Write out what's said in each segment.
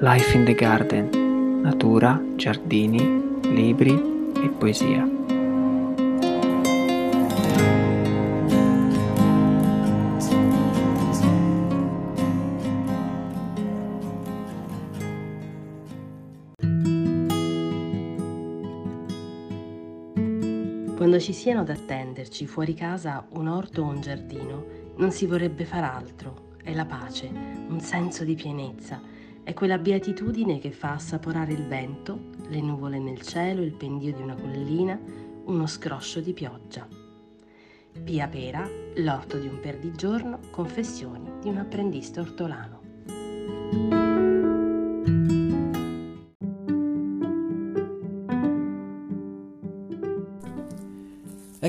Life in the Garden, natura, giardini, libri e poesia. Quando ci siano ad attenderci fuori casa un orto o un giardino, non si vorrebbe far altro. È la pace, un senso di pienezza, è quella beatitudine che fa assaporare il vento, le nuvole nel cielo, il pendio di una collina, uno scroscio di pioggia. Pia Pera, l'orto di un perdigiorno, confessioni di un apprendista ortolano.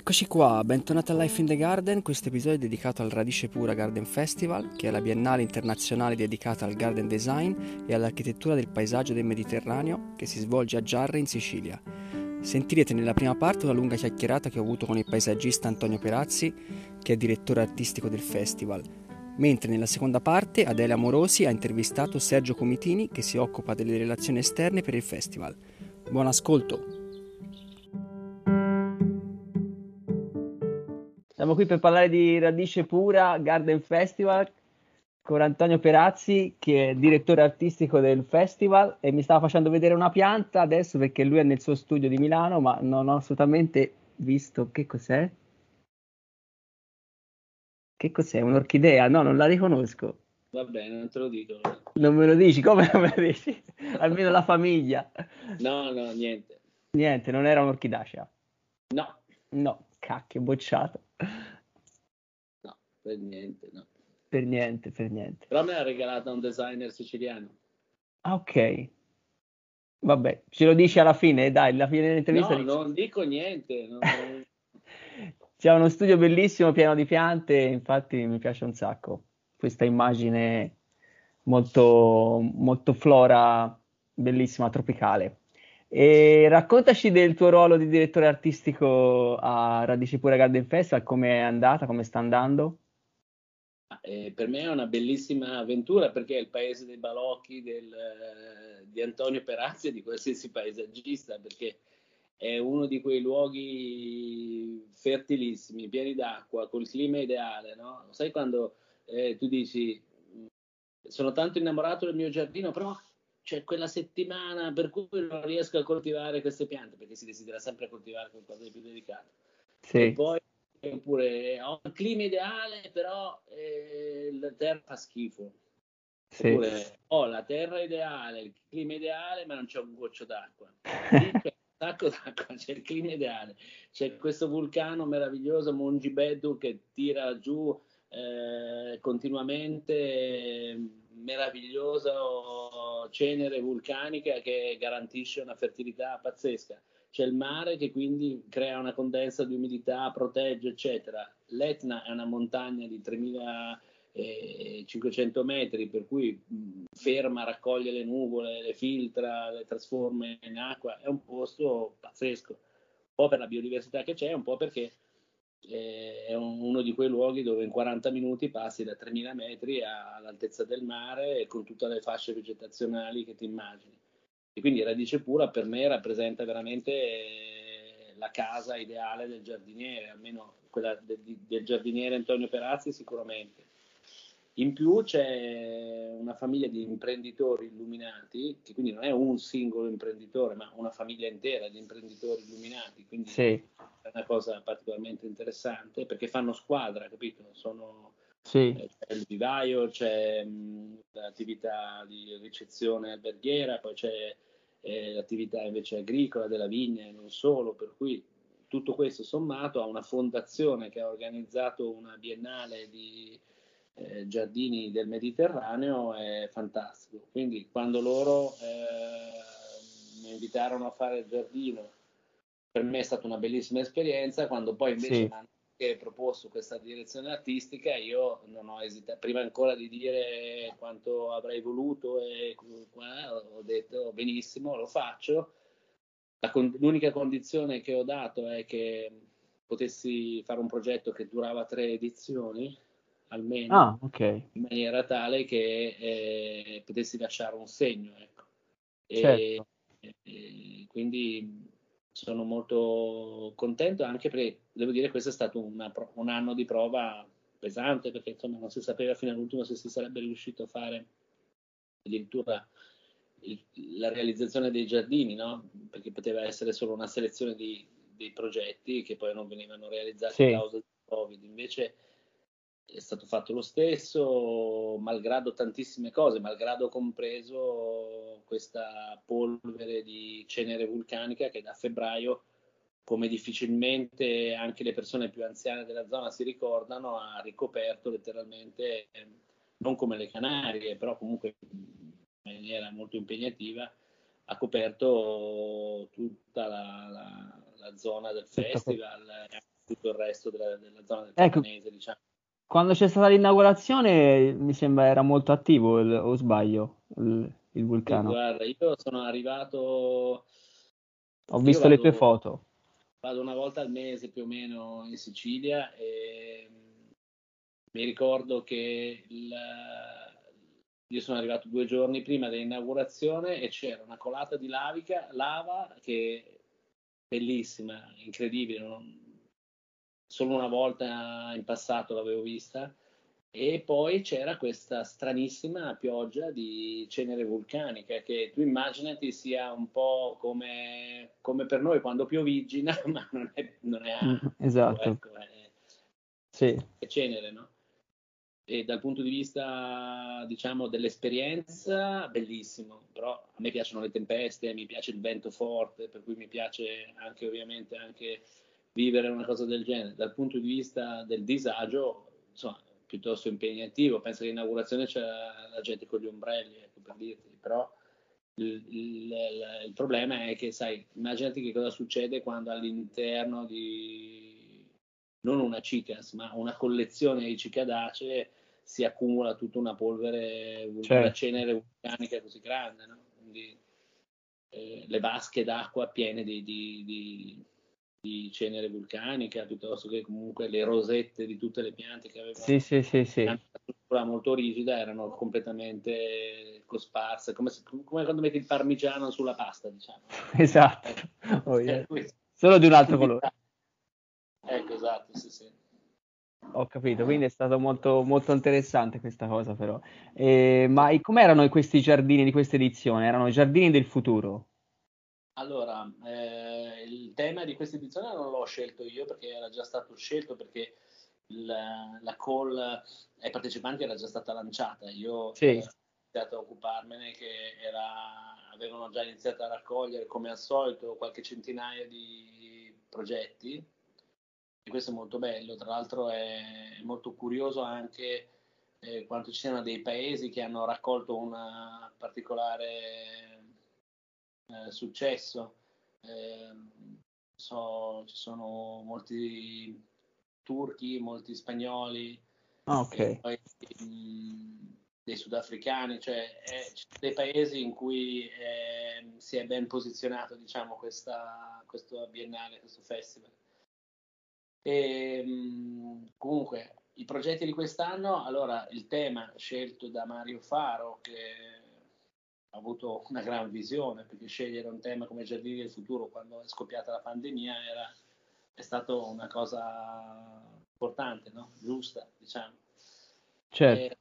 Eccoci qua, bentornati a Life in the Garden, questo episodio è dedicato al Radice Pura Garden Festival, che è la biennale internazionale dedicata al garden design e all'architettura del paesaggio del Mediterraneo che si svolge a Giarre in Sicilia. Sentirete nella prima parte una lunga chiacchierata che ho avuto con il paesaggista Antonio Perazzi, che è direttore artistico del festival, mentre nella seconda parte Adele Amorosi ha intervistato Sergio Comitini che si occupa delle relazioni esterne per il festival. Buon ascolto! Siamo qui per parlare di Radice Pura Garden Festival con Antonio Perazzi che è direttore artistico del festival e mi stava facendo vedere una pianta adesso perché lui è nel suo studio di Milano ma non ho assolutamente visto che cos'è. Che cos'è? Un'orchidea? No, non la riconosco. Va bene, non te lo dico. Non me lo dici? Come non me lo dici? Almeno la famiglia. No, no, niente. Niente, non era un'orchidacea. No. No, cacchio, bocciato. No, per niente, no. Per niente, per niente. Però me l'ha regalata un designer siciliano. Ah, ok. Vabbè, ce lo dici alla fine, dai, alla fine dell'intervista. No, dici... non dico niente. Non... C'è uno studio bellissimo pieno di piante, infatti mi piace un sacco questa immagine molto, molto flora, bellissima, tropicale. E raccontaci del tuo ruolo di direttore artistico a Radici Pura Garden Festival, come è andata, come sta andando? Eh, per me è una bellissima avventura perché è il paese dei balocchi del, eh, di Antonio Perazzi e di qualsiasi paesaggista, perché è uno di quei luoghi fertilissimi, pieni d'acqua, col clima ideale, no? Sai quando eh, tu dici sono tanto innamorato del mio giardino, però c'è quella settimana per cui non riesco a coltivare queste piante perché si desidera sempre coltivare qualcosa di più delicato. Sì. E poi oppure ho il clima ideale, però eh, la terra fa schifo. Sì. Oppure ho la terra ideale, il clima ideale, ma non c'è un goccio d'acqua. C'è un sacco d'acqua, c'è il clima ideale. C'è questo vulcano meraviglioso, Mongi Beddu, che tira giù eh, continuamente meravigliosa cenere vulcanica che garantisce una fertilità pazzesca. C'è il mare che quindi crea una condensa di umidità, protegge, eccetera. L'Etna è una montagna di 3500 metri, per cui ferma, raccoglie le nuvole, le filtra, le trasforma in acqua. È un posto pazzesco, un po' per la biodiversità che c'è, un po' perché è uno di quei luoghi dove in 40 minuti passi da 3000 metri all'altezza del mare e con tutte le fasce vegetazionali che ti immagini. E quindi Radice Pura per me rappresenta veramente eh, la casa ideale del giardiniere, almeno quella del, del giardiniere Antonio Perazzi sicuramente. In più c'è una famiglia di imprenditori illuminati, che quindi non è un singolo imprenditore, ma una famiglia intera di imprenditori illuminati, quindi sì. è una cosa particolarmente interessante perché fanno squadra, capito? Sono, sì. eh, c'è il vivaio, c'è mh, l'attività di ricezione alberghiera, poi c'è eh, l'attività invece agricola della vigna e non solo, per cui tutto questo sommato a una fondazione che ha organizzato una biennale di eh, giardini del Mediterraneo è fantastico. Quindi quando loro eh, mi invitarono a fare il giardino, per me è stata una bellissima esperienza, quando poi invece sì. hanno proposto questa direzione artistica, io non ho esitato, prima ancora di dire quanto avrei voluto, e, ho detto benissimo, lo faccio. La, l'unica condizione che ho dato è che potessi fare un progetto che durava tre edizioni almeno, ah, okay. in maniera tale che eh, potessi lasciare un segno. Ecco. E, certo. e, quindi sono molto contento anche perché devo dire che questo è stato una, un anno di prova pesante perché insomma non si sapeva fino all'ultimo se si sarebbe riuscito a fare addirittura il, la realizzazione dei giardini, no? perché poteva essere solo una selezione di, dei progetti che poi non venivano realizzati sì. a causa del Covid. Invece è stato fatto lo stesso, malgrado tantissime cose, malgrado compreso questa polvere di cenere vulcanica che da febbraio, come difficilmente anche le persone più anziane della zona si ricordano, ha ricoperto letteralmente, non come le Canarie, però comunque in maniera molto impegnativa, ha coperto tutta la, la, la zona del festival e tutto il resto della, della zona del ecco. diciamo. Quando c'è stata l'inaugurazione mi sembra era molto attivo, il, o sbaglio, il, il vulcano. guarda, io sono arrivato... Ho visto vado, le tue foto. Vado una volta al mese più o meno in Sicilia e mi ricordo che il, io sono arrivato due giorni prima dell'inaugurazione e c'era una colata di lavica, lava che bellissima, incredibile. Non, solo una volta in passato l'avevo vista. E poi c'era questa stranissima pioggia di cenere vulcanica che tu immaginati sia un po' come, come per noi quando piovigina, ma non è, non è acqua. Mm, esatto. Ecco, è, sì. è cenere, no? E dal punto di vista, diciamo, dell'esperienza, bellissimo, però a me piacciono le tempeste, mi piace il vento forte, per cui mi piace anche ovviamente anche vivere una cosa del genere. Dal punto di vista del disagio, insomma, piuttosto impegnativo. Penso che all'inaugurazione c'era la gente con gli ombrelli, ecco, per dirti, però il, il, il, problema è che, sai, immaginati che cosa succede quando all'interno di non una CICAS, ma una collezione di cicadacee si accumula tutta una polvere, certo. una cenere vulcanica così grande, no? Quindi eh, le vasche d'acqua piene di, di, di di cenere vulcanica, piuttosto che comunque le rosette di tutte le piante che avevano sì, sì, sì, sì. una struttura molto rigida erano completamente cosparse, come, se, come, quando metti il parmigiano sulla pasta, diciamo. Esatto, oh, yeah. solo di un altro colore. Ecco, esatto, sì, sì. Ho capito, quindi è stato molto, molto interessante questa cosa però. Eh, ma com'erano questi giardini di questa edizione? Erano i giardini del futuro? Allora, eh, il tema di questa edizione non l'ho scelto io perché era già stato scelto perché la, la call ai partecipanti era già stata lanciata. Io sì. ho iniziato a occuparmene che era, avevano già iniziato a raccogliere come al solito qualche centinaia di progetti e questo è molto bello. Tra l'altro è molto curioso anche eh, quanto ci siano dei paesi che hanno raccolto una particolare eh, successo. Eh, so, ci sono molti turchi, molti spagnoli, ah, okay. poi, mh, mm, dei sudafricani, cioè eh, dei paesi in cui eh, si è ben posizionato diciamo, questa, questo biennale, questo festival. E, mh, mm, comunque, i progetti di quest'anno, allora il tema scelto da Mario Faro, che ha avuto una gran visione perché scegliere un tema come Giardini del Futuro quando è scoppiata la pandemia era, è stata una cosa importante, no? giusta, diciamo. Certo.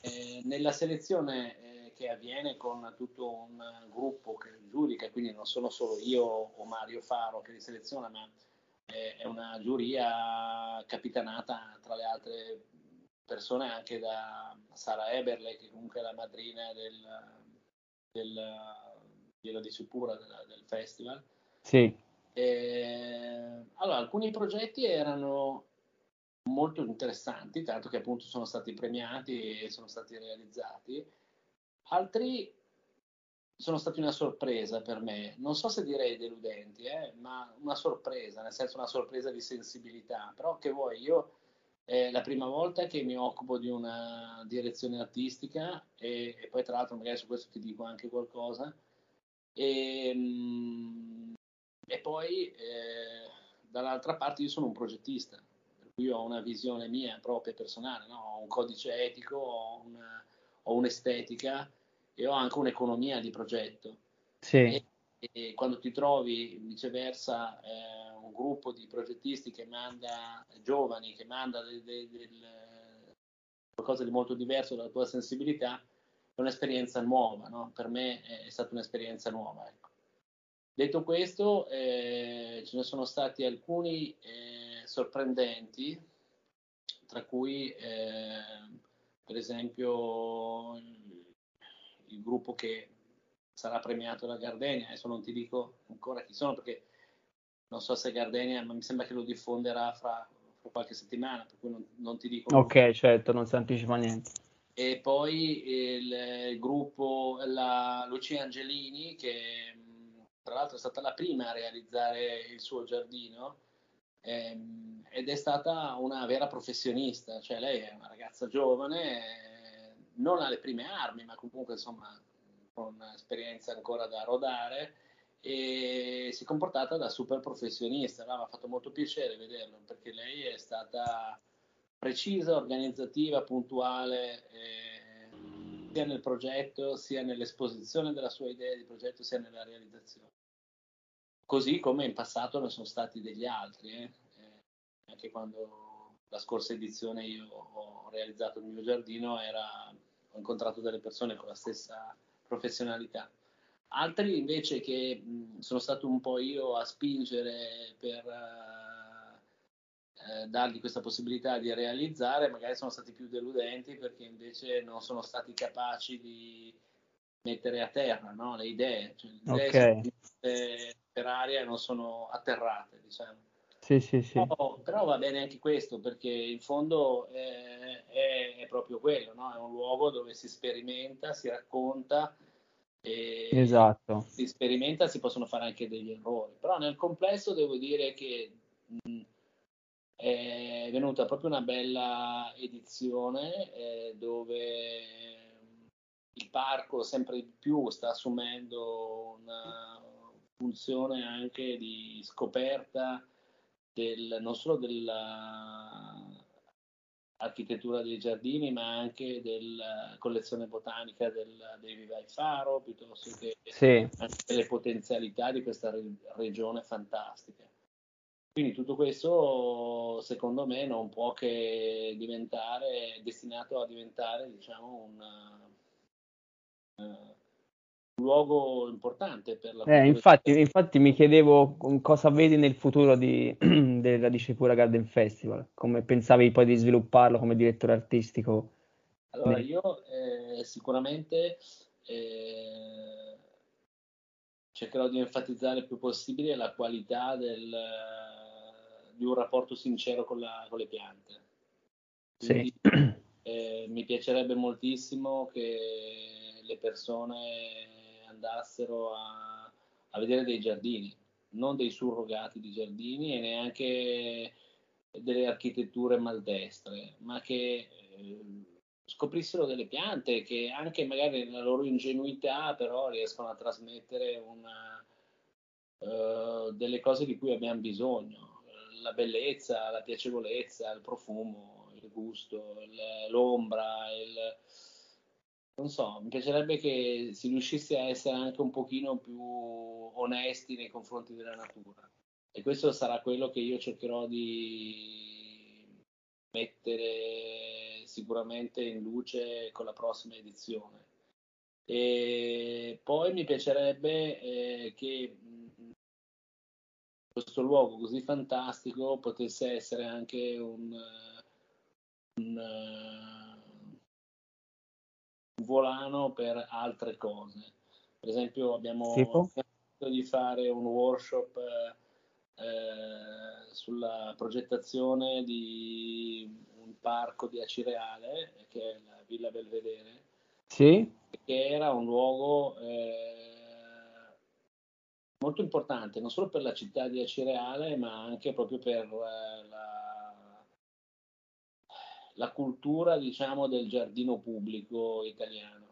E, e nella selezione eh, che avviene con tutto un gruppo che giudica, quindi non sono solo io o Mario Faro che li seleziona, ma è una giuria capitanata tra le altre persone anche da Sara Eberle, che comunque è la madrina del, del Piero di Supura del, del festival. Sì. E, allora, alcuni progetti erano molto interessanti, tanto che appunto sono stati premiati e sono stati realizzati. Altri sono stati una sorpresa per me, non so se direi deludenti, eh, ma una sorpresa, nel senso una sorpresa di sensibilità, però che vuoi, io è la prima volta che mi occupo di una direzione artistica e, e poi tra l'altro magari su questo ti dico anche qualcosa. E, mm, e poi eh, dall'altra parte io sono un progettista, per io ho una visione mia propria personale, no? ho un codice etico, ho, una, ho, un'estetica e ho anche un'economia di progetto. Sì. E, e quando ti trovi viceversa eh, un gruppo di progettisti che manda giovani, che manda del, del, del, qualcosa di molto diverso dalla tua sensibilità, è un'esperienza nuova, no? per me è stata un'esperienza nuova. Ecco. Detto questo, eh, ce ne sono stati alcuni eh, sorprendenti, tra cui eh, per esempio il, il, gruppo che sarà premiato da Gardenia, adesso non ti dico ancora chi sono perché non so se Gardenia, ma mi sembra che lo diffonderà fra, fra qualche settimana, per cui non, non ti dico. Ok, certo, non si anticipa niente e poi il, il gruppo, la Lucia Angelini, che tra l'altro è stata la prima a realizzare il suo giardino ehm, ed è stata una vera professionista, cioè lei è una ragazza giovane, eh, non alle prime armi, ma comunque insomma con esperienza ancora da rodare e si è comportata da super professionista, no? mi ha fatto molto piacere vederlo perché lei è stata precisa, organizzativa, puntuale, eh, sia nel progetto, sia nell'esposizione della sua idea di progetto, sia nella realizzazione. Così come in passato ne sono stati degli altri, eh. Eh, anche quando la scorsa edizione io ho realizzato il mio giardino, era, ho incontrato delle persone con la stessa professionalità. Altri invece che mh, sono stato un po' io a spingere per eh, dargli questa possibilità di realizzare, magari sono stati più deludenti perché invece non sono stati capaci di mettere a terra no? le idee, cioè, le idee okay. per aria non sono atterrate, diciamo. Sì, sì, sì. Però, però, va bene anche questo perché in fondo è, è, è proprio quello, no? è un luogo dove si sperimenta, si racconta. E esatto. Si sperimenta, si possono fare anche degli errori, però nel complesso devo dire che mh, è venuta proprio una bella edizione eh, dove il parco sempre di più sta assumendo una funzione anche di scoperta del, non solo dell'architettura dei giardini, ma anche della collezione botanica del, dei Vivai Faro, piuttosto che sì. anche delle potenzialità di questa re, regione fantastica. Quindi tutto questo secondo me non può che diventare, destinato a diventare diciamo un, un luogo importante per la eh, infatti, infatti mi chiedevo cosa vedi nel futuro di, del Radice Pura Garden Festival, come pensavi poi di svilupparlo come direttore artistico? Allora io eh, sicuramente eh, cercherò di enfatizzare il più possibile la qualità del di un rapporto sincero con, la, con le piante. Quindi, sì. eh, mi piacerebbe moltissimo che le persone andassero a, a, vedere dei giardini, non dei surrogati di giardini e neanche delle architetture maldestre, ma che eh, scoprissero delle piante che anche magari nella loro ingenuità però riescono a trasmettere una, uh, delle cose di cui abbiamo bisogno. La bellezza, la piacevolezza, il profumo, il gusto, l'ombra, il... non so, mi piacerebbe che si riuscisse a essere anche un pochino più onesti nei confronti della natura. E questo sarà quello che io cercherò di mettere sicuramente in luce con la prossima edizione. E poi mi piacerebbe eh, che questo luogo così fantastico potesse essere anche un, un volano per altre cose. Per esempio abbiamo pensato di fare un workshop eh, sulla progettazione di un parco di Acireale, che è la Villa Belvedere, sì. che era un luogo eh, molto importante non solo per la città di Acireale ma anche proprio per eh, la, la, cultura diciamo del giardino pubblico italiano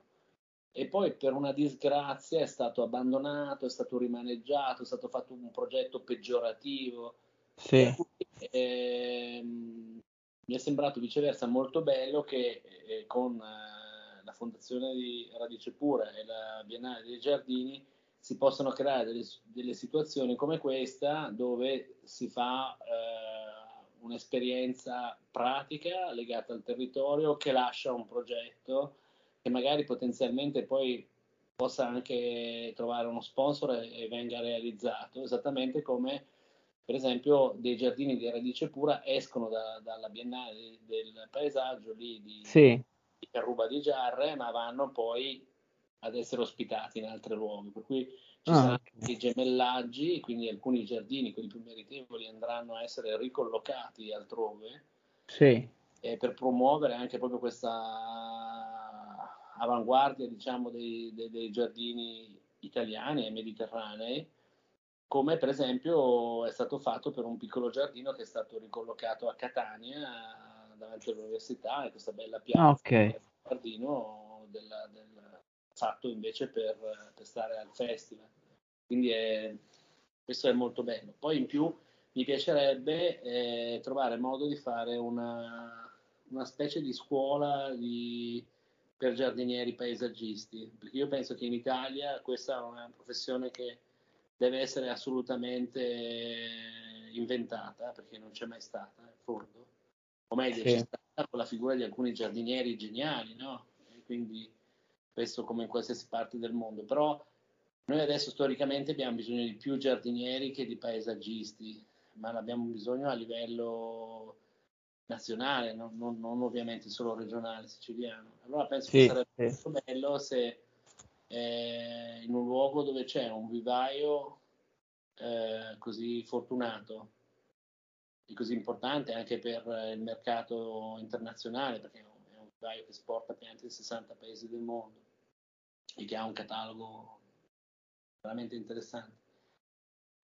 e poi per una disgrazia è stato abbandonato, è stato rimaneggiato, è stato fatto un progetto peggiorativo sì. ehm, mi è sembrato viceversa molto bello che eh, con eh, la fondazione di Radice Pura e la Biennale dei Giardini si possano creare delle, delle situazioni come questa dove si fa eh, un'esperienza pratica legata al territorio che lascia un progetto che magari potenzialmente poi possa anche trovare uno sponsor e, e venga realizzato, esattamente come per esempio dei giardini di radice pura escono da, dalla Biennale del paesaggio lì di, sì. di Carruba di Giarre, ma vanno poi ad essere ospitati in altri luoghi, per cui ci ah, saranno okay. dei gemellaggi, quindi alcuni giardini, quelli più meritevoli, andranno a essere ricollocati altrove sì. eh, per promuovere anche proprio questa avanguardia diciamo, dei, dei, dei giardini italiani e mediterranei, come per esempio è stato fatto per un piccolo giardino che è stato ricollocato a Catania davanti all'università, e questa bella piazza, ah, okay. giardino della, del, fatto invece per, per, stare al festival. Quindi è, questo è molto bello. Poi in più mi piacerebbe eh, trovare modo di fare una, una specie di scuola di, per giardinieri paesaggisti, perché io penso che in Italia questa è una professione che deve essere assolutamente inventata, perché non c'è mai stata, in fondo. O meglio, sì. c'è stata con la figura di alcuni giardinieri geniali, no? E quindi questo come in qualsiasi parte del mondo, però noi adesso storicamente abbiamo bisogno di più giardinieri che di paesaggisti, ma l'abbiamo bisogno a livello nazionale, non, non, non ovviamente solo regionale siciliano. Allora penso sì, che sarebbe sì. molto bello se eh, in un luogo dove c'è un vivaio eh, così fortunato e così importante anche per il mercato internazionale, perché è un vivaio che esporta piante in 60 paesi del mondo e che ha un catalogo veramente interessante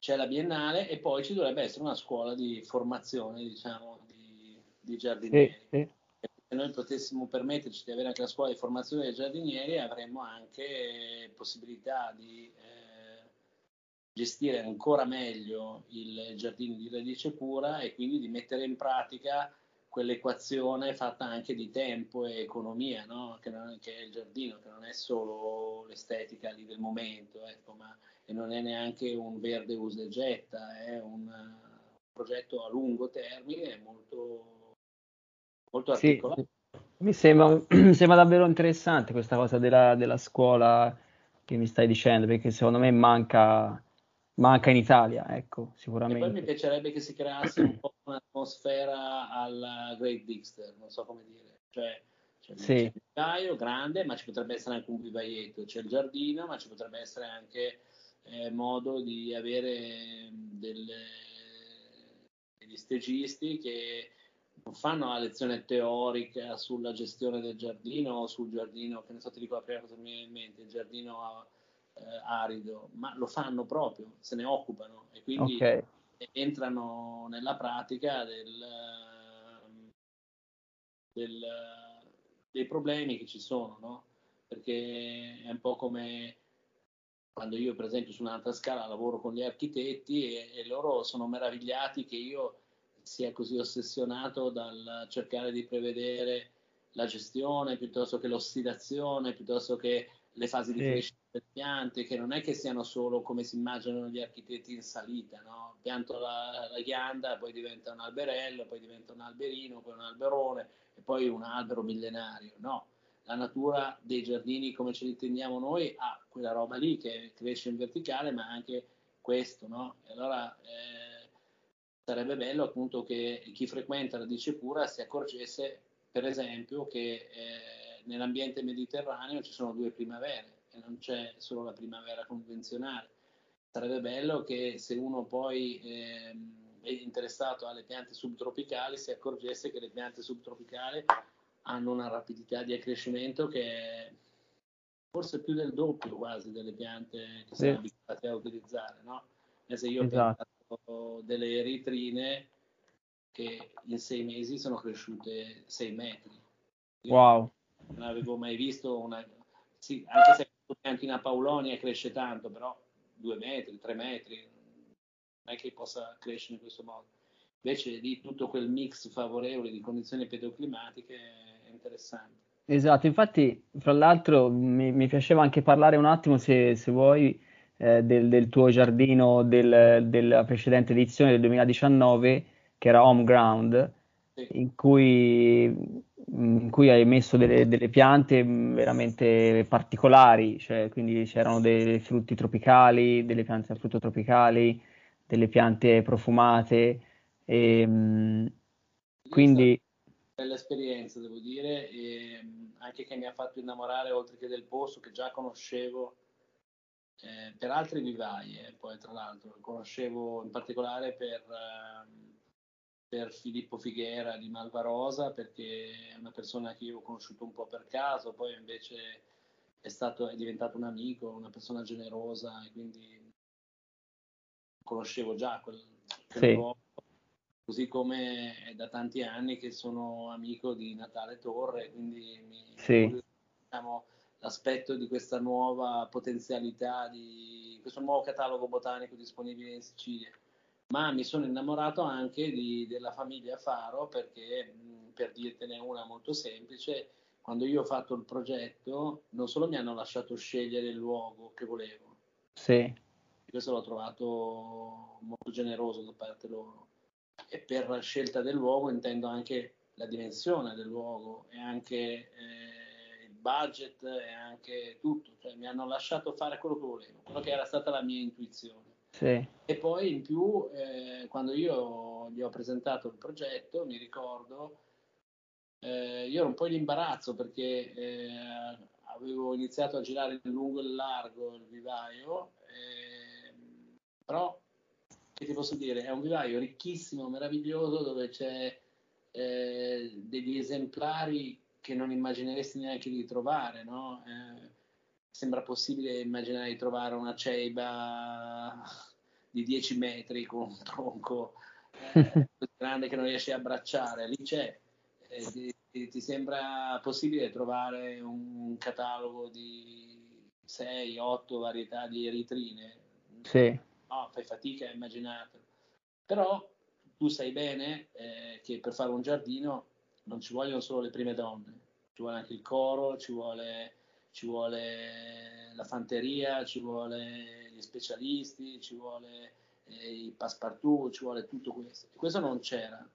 c'è la biennale e poi ci dovrebbe essere una scuola di formazione, diciamo, di, di giardinieri. Sì, sì. Se noi potessimo permetterci di avere anche la scuola di formazione dei giardinieri, avremmo anche possibilità di eh, gestire ancora meglio il giardino di radice pura e quindi di mettere in pratica quell'equazione fatta anche di tempo e economia, no? che, non, che, è il giardino, che non è solo l'estetica lì del momento, ecco, ma e non è neanche un verde usa e getta, è un, un progetto a lungo termine molto, molto articolato. Sì, mi, sembra, mi sembra, davvero interessante questa cosa della, della scuola che mi stai dicendo, perché secondo me manca manca in Italia, ecco, sicuramente. E poi mi piacerebbe che si creasse un po' un'atmosfera alla Great Dixter, non so come dire, cioè c'è, sì. il vivaio grande, ma ci potrebbe essere anche un vivaietto, c'è il giardino, ma ci potrebbe essere anche eh, modo di avere delle, degli stagisti che non fanno la lezione teorica sulla gestione del giardino o sul giardino, che ne so, ti dico la prima cosa che mi viene in mente, il giardino eh, arido, ma lo fanno proprio, se ne occupano e quindi okay. entrano nella pratica del, del, dei problemi che ci sono, no? Perché è un po' come quando io per esempio su un'altra scala lavoro con gli architetti e, e, loro sono meravigliati che io sia così ossessionato dal cercare di prevedere la gestione piuttosto che l'ossidazione, piuttosto che le fasi di sì. crescita delle piante, che non è che siano solo come si immaginano gli architetti in salita, no? pianto la, la ghianda, poi diventa un alberello, poi diventa un alberino, poi un alberone e poi un albero millenario, no, la natura dei giardini come ce li intendiamo noi ha quella roba lì che cresce in verticale, ma anche questo, no? E allora eh, sarebbe bello appunto che chi frequenta la dice pura si accorgesse, per esempio, che eh, nell'ambiente mediterraneo ci sono due primavere e non c'è solo la primavera convenzionale. Sarebbe bello che se uno poi eh, è interessato alle piante subtropicali si accorgesse che le piante subtropicali hanno una rapidità di accrescimento che è forse più del doppio quasi delle piante che siamo abituati a utilizzare, no? E se io esatto. ho delle eritrine che in sei mesi sono cresciute sei metri. Io wow. Non avevo mai visto una... Sì, anche se la piantina paulonia cresce tanto, però due metri, tre metri, non è che possa crescere in questo modo. Invece lì tutto quel mix favorevole di condizioni pedoclimatiche è interessante. Esatto, infatti, fra l'altro mi, mi piaceva anche parlare un attimo, se, se vuoi, eh, del, del tuo giardino del- della precedente edizione del 2019, che era Home Ground, Sì, in cui, in cui hai messo delle, delle piante mh, veramente particolari, cioè quindi c'erano dei frutti tropicali, delle piante a frutto tropicali, delle piante profumate, e, stata quindi bella esperienza, devo dire, e anche che mi ha fatto innamorare, oltre che del posto che già conoscevo eh, per altri vivai, eh, poi tra l'altro, conoscevo in particolare per, ehm, per Filippo Figuera di Malvarosa, perché è una persona che io ho conosciuto un po' per caso, poi invece è stato, è diventato un amico, una persona generosa, e quindi conoscevo già quel, quel sì, luogo, così come è da tanti anni che sono amico di Natale Torre, quindi mi sì, diciamo, l'aspetto di questa nuova potenzialità, di questo nuovo catalogo botanico disponibile in Sicilia. Ma mi sono innamorato anche di- della famiglia Faro perché, per dirtene una molto semplice, quando io ho fatto il progetto, non solo mi hanno lasciato scegliere il luogo che volevo, sì, questo l'ho trovato molto generoso da parte loro. E per la scelta del luogo intendo anche la dimensione del luogo e anche eh, il budget e anche tutto. Cioè, mi hanno lasciato fare quello che volevo, quello che era stata la mia intuizione. Sì, E poi in più, eh, quando io gli ho presentato il progetto, mi ricordo, eh, io ero un po' in imbarazzo perché eh, avevo iniziato a girare in lungo e in largo il vivaio, ehm, però che ti posso dire, è un vivaio ricchissimo, meraviglioso, dove c'è eh, degli esemplari che non immagineresti neanche di trovare, no? Eh, sembra possibile immaginare di trovare una ceiba di 10 metri con un tronco eh, grande che non riesci a abbracciare, lì c'è. Eh, ti, ti- ti sembra possibile trovare un catalogo di 6-8 varietà di eritrine? sì, No, fai fatica a immaginartelo. Però tu sai bene eh, che per fare un giardino non ci vogliono solo le prime donne, ci vuole anche il coro, ci vuole, ci vuole la fanteria, ci vuole gli specialisti, ci vuole eh, i passepartout, ci vuole tutto questo. Questo non c'era.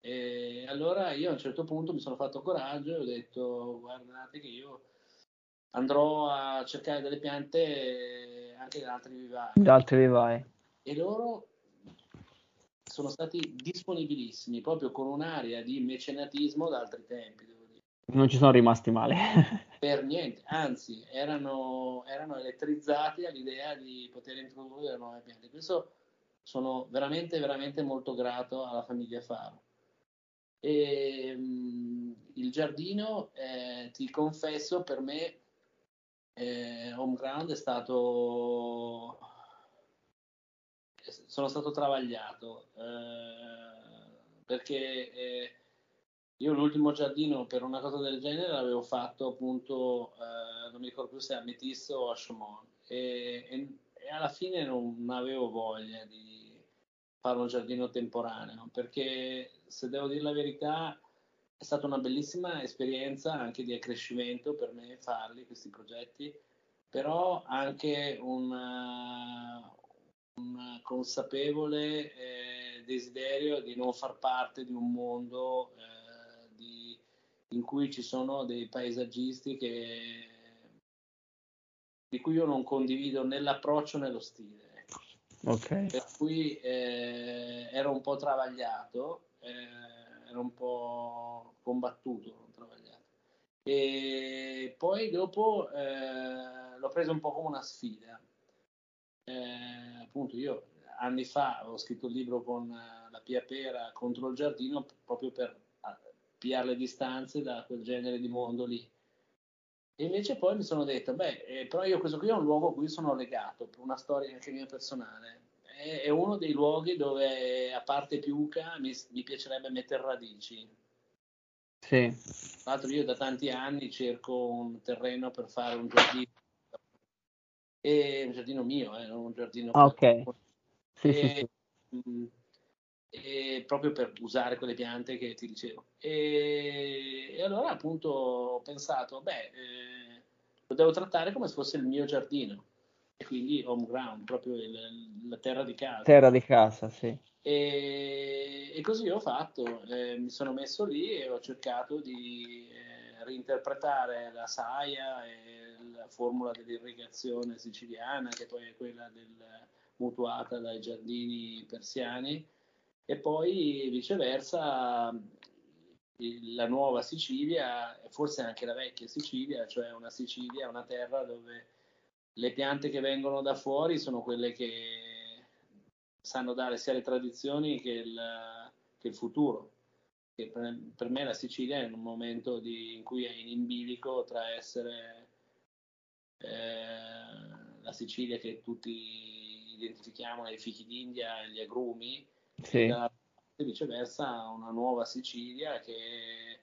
E allora io a un certo punto mi sono fatto coraggio e ho detto guardate che io andrò a cercare delle piante anche da altri vivai da altri vivai. e loro sono stati disponibilissimi proprio con un'area di mecenatismo da altri tempi, devo. Non ci sono rimasti male. Per niente, anzi, erano, erano elettrizzati all'idea di poter introdurre nuove piante. Questo sono veramente, veramente molto grato alla famiglia Faro. E, mh, il giardino, eh, ti confesso, per me eh, Home Ground è stato sono stato travagliato eh, perché eh, io l'ultimo giardino per una cosa del genere l'avevo fatto appunto eh, non mi ricordo più se a Metisso o a Chaumont. E, e- e alla fine non avevo voglia di fare un giardino temporaneo perché se devo dire la verità è stata una bellissima esperienza anche di accrescimento per me farli questi progetti però anche un, eh, un consapevole eh, desiderio di non far parte di un mondo eh, in cui ci sono dei paesaggisti che- di cui io non condivido né l'approccio né lo stile. ecco. Ok, Per cui eh, ero un po' travagliato, eh, ero un po' combattuto, non travagliato. E poi dopo eh, l'ho preso un po' come una sfida. Eh, appunto, io anni fa avevo scritto il libro con la Pia Pera contro il giardino proprio per eh, piare le distanze da quel genere di mondo lì. E invece poi mi sono detto, beh, eh, però io questo qui è un luogo a cui sono legato, per una storia anche mia personale. È, è uno dei luoghi dove, a parte Piuca, mi, mi piacerebbe mettere radici. sì, Tra l'altro io da tanti anni cerco un terreno per fare un giardino, e un giardino mio, eh, non un giardino ah, ok, sì, sì, E, sì, mh, e proprio per usare quelle piante che ti dicevo. E, e allora appunto ho pensato, beh, eh, lo devo trattare come se fosse il mio giardino, e quindi home ground, proprio il, la terra di casa. Terra di casa, sì. E, e così ho fatto, eh, mi sono messo lì e ho cercato di eh, reinterpretare la saia e la formula dell'irrigazione siciliana, che poi è quella del, mutuata dai giardini persiani, e poi viceversa la nuova Sicilia, e forse anche la vecchia Sicilia, cioè una Sicilia, una terra dove le piante che vengono da fuori sono quelle che sanno dare sia le tradizioni che il, che il futuro. Che per, per, me la Sicilia è un momento di, in cui è in imbilico tra essere eh, la Sicilia che tutti identifichiamo nei fichi d'India e gli agrumi, sì. e viceversa una nuova Sicilia che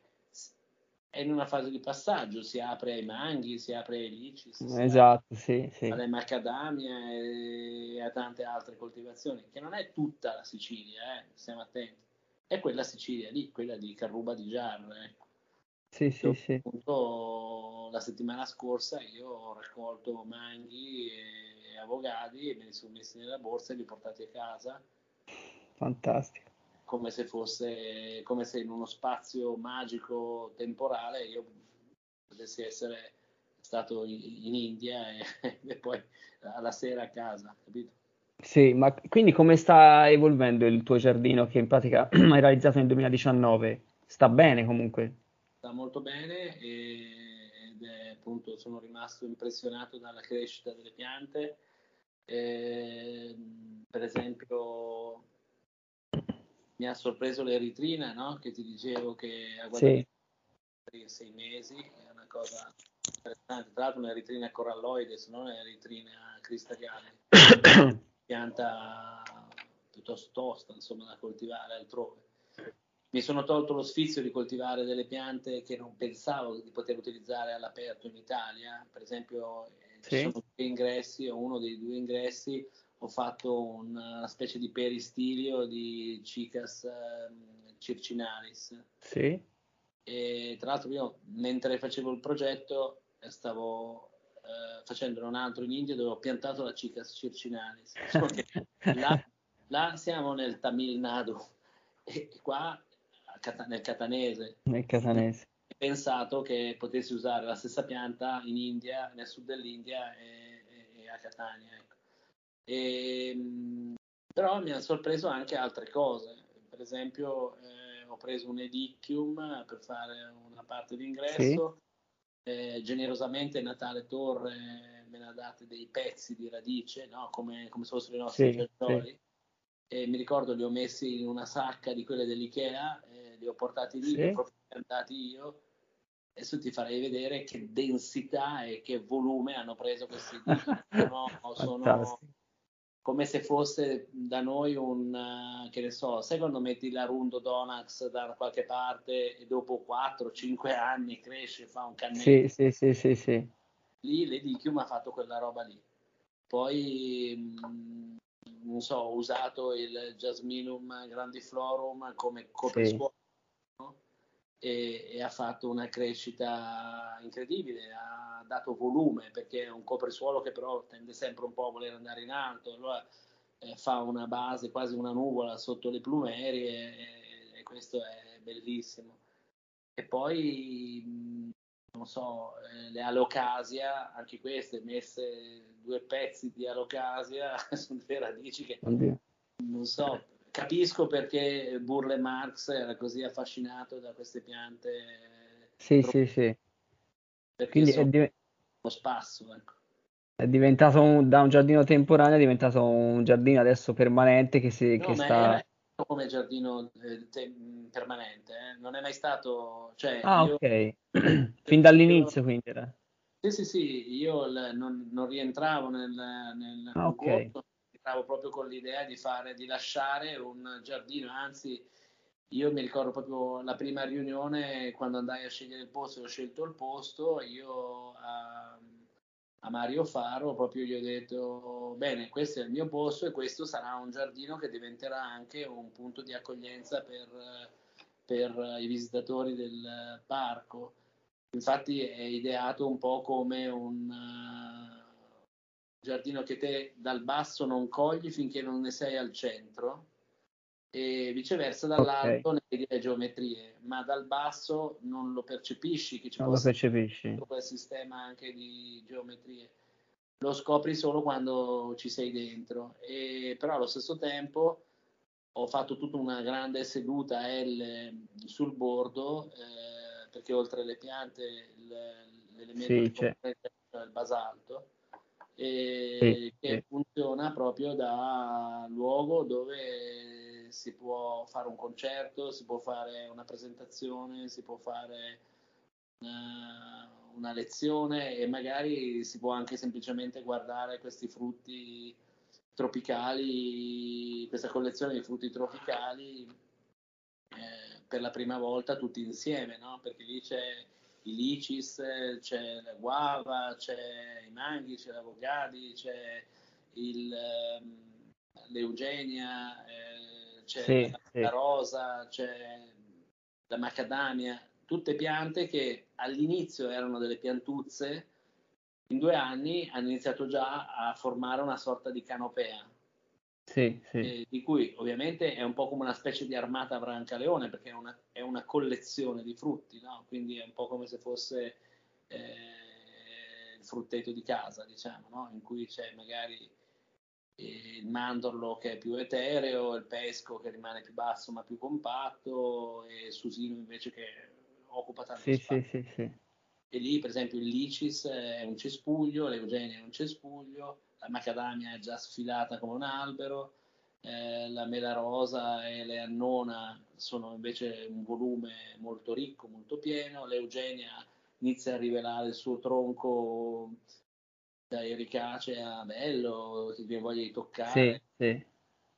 è in una fase di passaggio, si apre ai manghi, si apre ai lici, esatto, sì, sì. alle macadamia e a tante altre coltivazioni, che non è tutta la Sicilia, eh, stiamo attenti, è quella Sicilia lì, quella di Carruba di Giarre. Ecco. Sì, sì, sì. Appunto, la settimana scorsa io ho raccolto manghi e avogadi e me li sono messi nella borsa e li ho portati a casa. Fantastico come se fosse come se in uno spazio magico temporale io potessi essere stato in, India e, e, poi alla sera a casa, capito? Sì, ma quindi come sta evolvendo il tuo giardino che in pratica hai realizzato nel 2019? Sta bene comunque? Sta molto bene e, ed è appunto sono rimasto impressionato dalla crescita delle piante. E, per esempio mi ha sorpreso l'eritrina, no? Che ti dicevo che ha guardato sì. sei mesi, è una cosa interessante. Tra l'altro un'eritrina coralloide, se non un'eritrina cristallina. pianta piuttosto tosta, insomma, da coltivare altrove. Mi sono tolto lo sfizio di coltivare delle piante che non pensavo di poter utilizzare all'aperto in Italia. Per esempio, eh, sì. ci sono due ingressi, o uno dei due ingressi ho fatto una specie di peristilio di Cicas eh, circinalis. Sì. E tra l'altro io mentre facevo il progetto stavo eh, facendo un altro in India dove ho piantato la Cicas circinalis. là, là, siamo nel Tamil Nadu e qua nel catanese. Nel catanese. Ho pensato che potessi usare la stessa pianta in India, nel sud dell'India e, e, e a Catania. Ecco. E, ehm, però mi ha sorpreso anche altre cose. Per esempio, eh, ho preso un edicchium per fare una parte d'ingresso. Sì. Eh, generosamente Natale Torre me ne ha date dei pezzi di radice, no? come, come, se fossero i nostri sì, Sì. E mi ricordo li ho messi in una sacca di quelle dell'Ikea, eh, li ho portati lì, sì. li ho piantati io. Adesso ti farei vedere che densità e che volume hanno preso questi no, sono, come se fosse da noi un, uh, che ne so, sai quando metti la Rundo Donax da qualche parte e dopo 4-5 anni cresce, fa un cannetto. Sì, sì, sì, sì, sì. Lì l'Edichium ha fatto quella roba lì. Poi, mh, mm, non so, ho usato il Jasminum Grandiflorum come no? E, e, ha fatto una crescita incredibile, ha dato volume perché è un copresuolo che però tende sempre un po' a voler andare in alto, allora eh, fa una base, quasi una nuvola sotto le plumerie e, e questo è bellissimo. E poi, non so, eh, le alocasia, anche queste messe due pezzi di alocasia, sono delle radici che non so, capisco perché Burle Marx era così affascinato da queste piante. Sì, sì, sì. Perché Quindi sono è div- uno spasso, ecco. È diventato un, da un giardino temporaneo, è diventato un giardino adesso permanente che, si, no, che sta... Come giardino eh, te- permanente, eh. non è mai stato... Cioè, ah, io, ok. fin dall'inizio quindi era. Sì, sì, sì, io l- non, non, rientravo nel, nel ah, okay. Stavo proprio con l'idea di fare, di lasciare un giardino, anzi io mi ricordo proprio la prima riunione quando andai a scegliere il posto ho scelto il posto, io uh, a Mario Faro, proprio gli ho detto, bene, questo è il mio posto e questo sarà un giardino che diventerà anche un punto di accoglienza per, per i visitatori del parco. Infatti è ideato un po' come un giardino che te dal basso non cogli finché non ne sei al centro e viceversa dall'alto okay. ne vedi le geometrie, ma dal basso non lo percepisci che ci non possa essere quel sistema anche di geometrie. Lo scopri solo quando ci sei dentro, e, però allo stesso tempo ho fatto tutta una grande seduta L sul bordo, eh, perché oltre alle piante l'elemento sì, è il basalto, e sì, che sì. funziona proprio da luogo dove si può fare un concerto, si può fare una presentazione, si può fare una, eh, una lezione e magari si può anche semplicemente guardare questi frutti tropicali, questa collezione di frutti tropicali eh, per la prima volta tutti insieme, no? perché lì c'è i licis, c'è la guava, c'è i manghi, c'è l'avocado, c'è il, um, l'eugenia, eh, c'è sì, la, sì. la rosa, c'è la macadamia, tutte piante che all'inizio erano delle piantuzze, in due anni hanno iniziato già a formare una sorta di canopea. Sì, sì. Eh, di cui ovviamente è un po' come una specie di armata Brancaleone perché è una, è una collezione di frutti, no? quindi è un po' come se fosse eh, il frutteto di casa, diciamo, no? in cui c'è magari il mandorlo che è più etereo, il pesco che rimane più basso ma più compatto e il susino invece che occupa tanto sì, spazio. Sì, sì, sì. E lì per esempio il licis è un cespuglio, l'eugenia è un cespuglio, la macadamia è già sfilata come un albero, eh, la mela rosa e l'annona sono invece un volume molto ricco, molto pieno, l'eugenia inizia a rivelare il suo tronco da Ericace a Bello, ti viene voglia di toccare, sì, sì.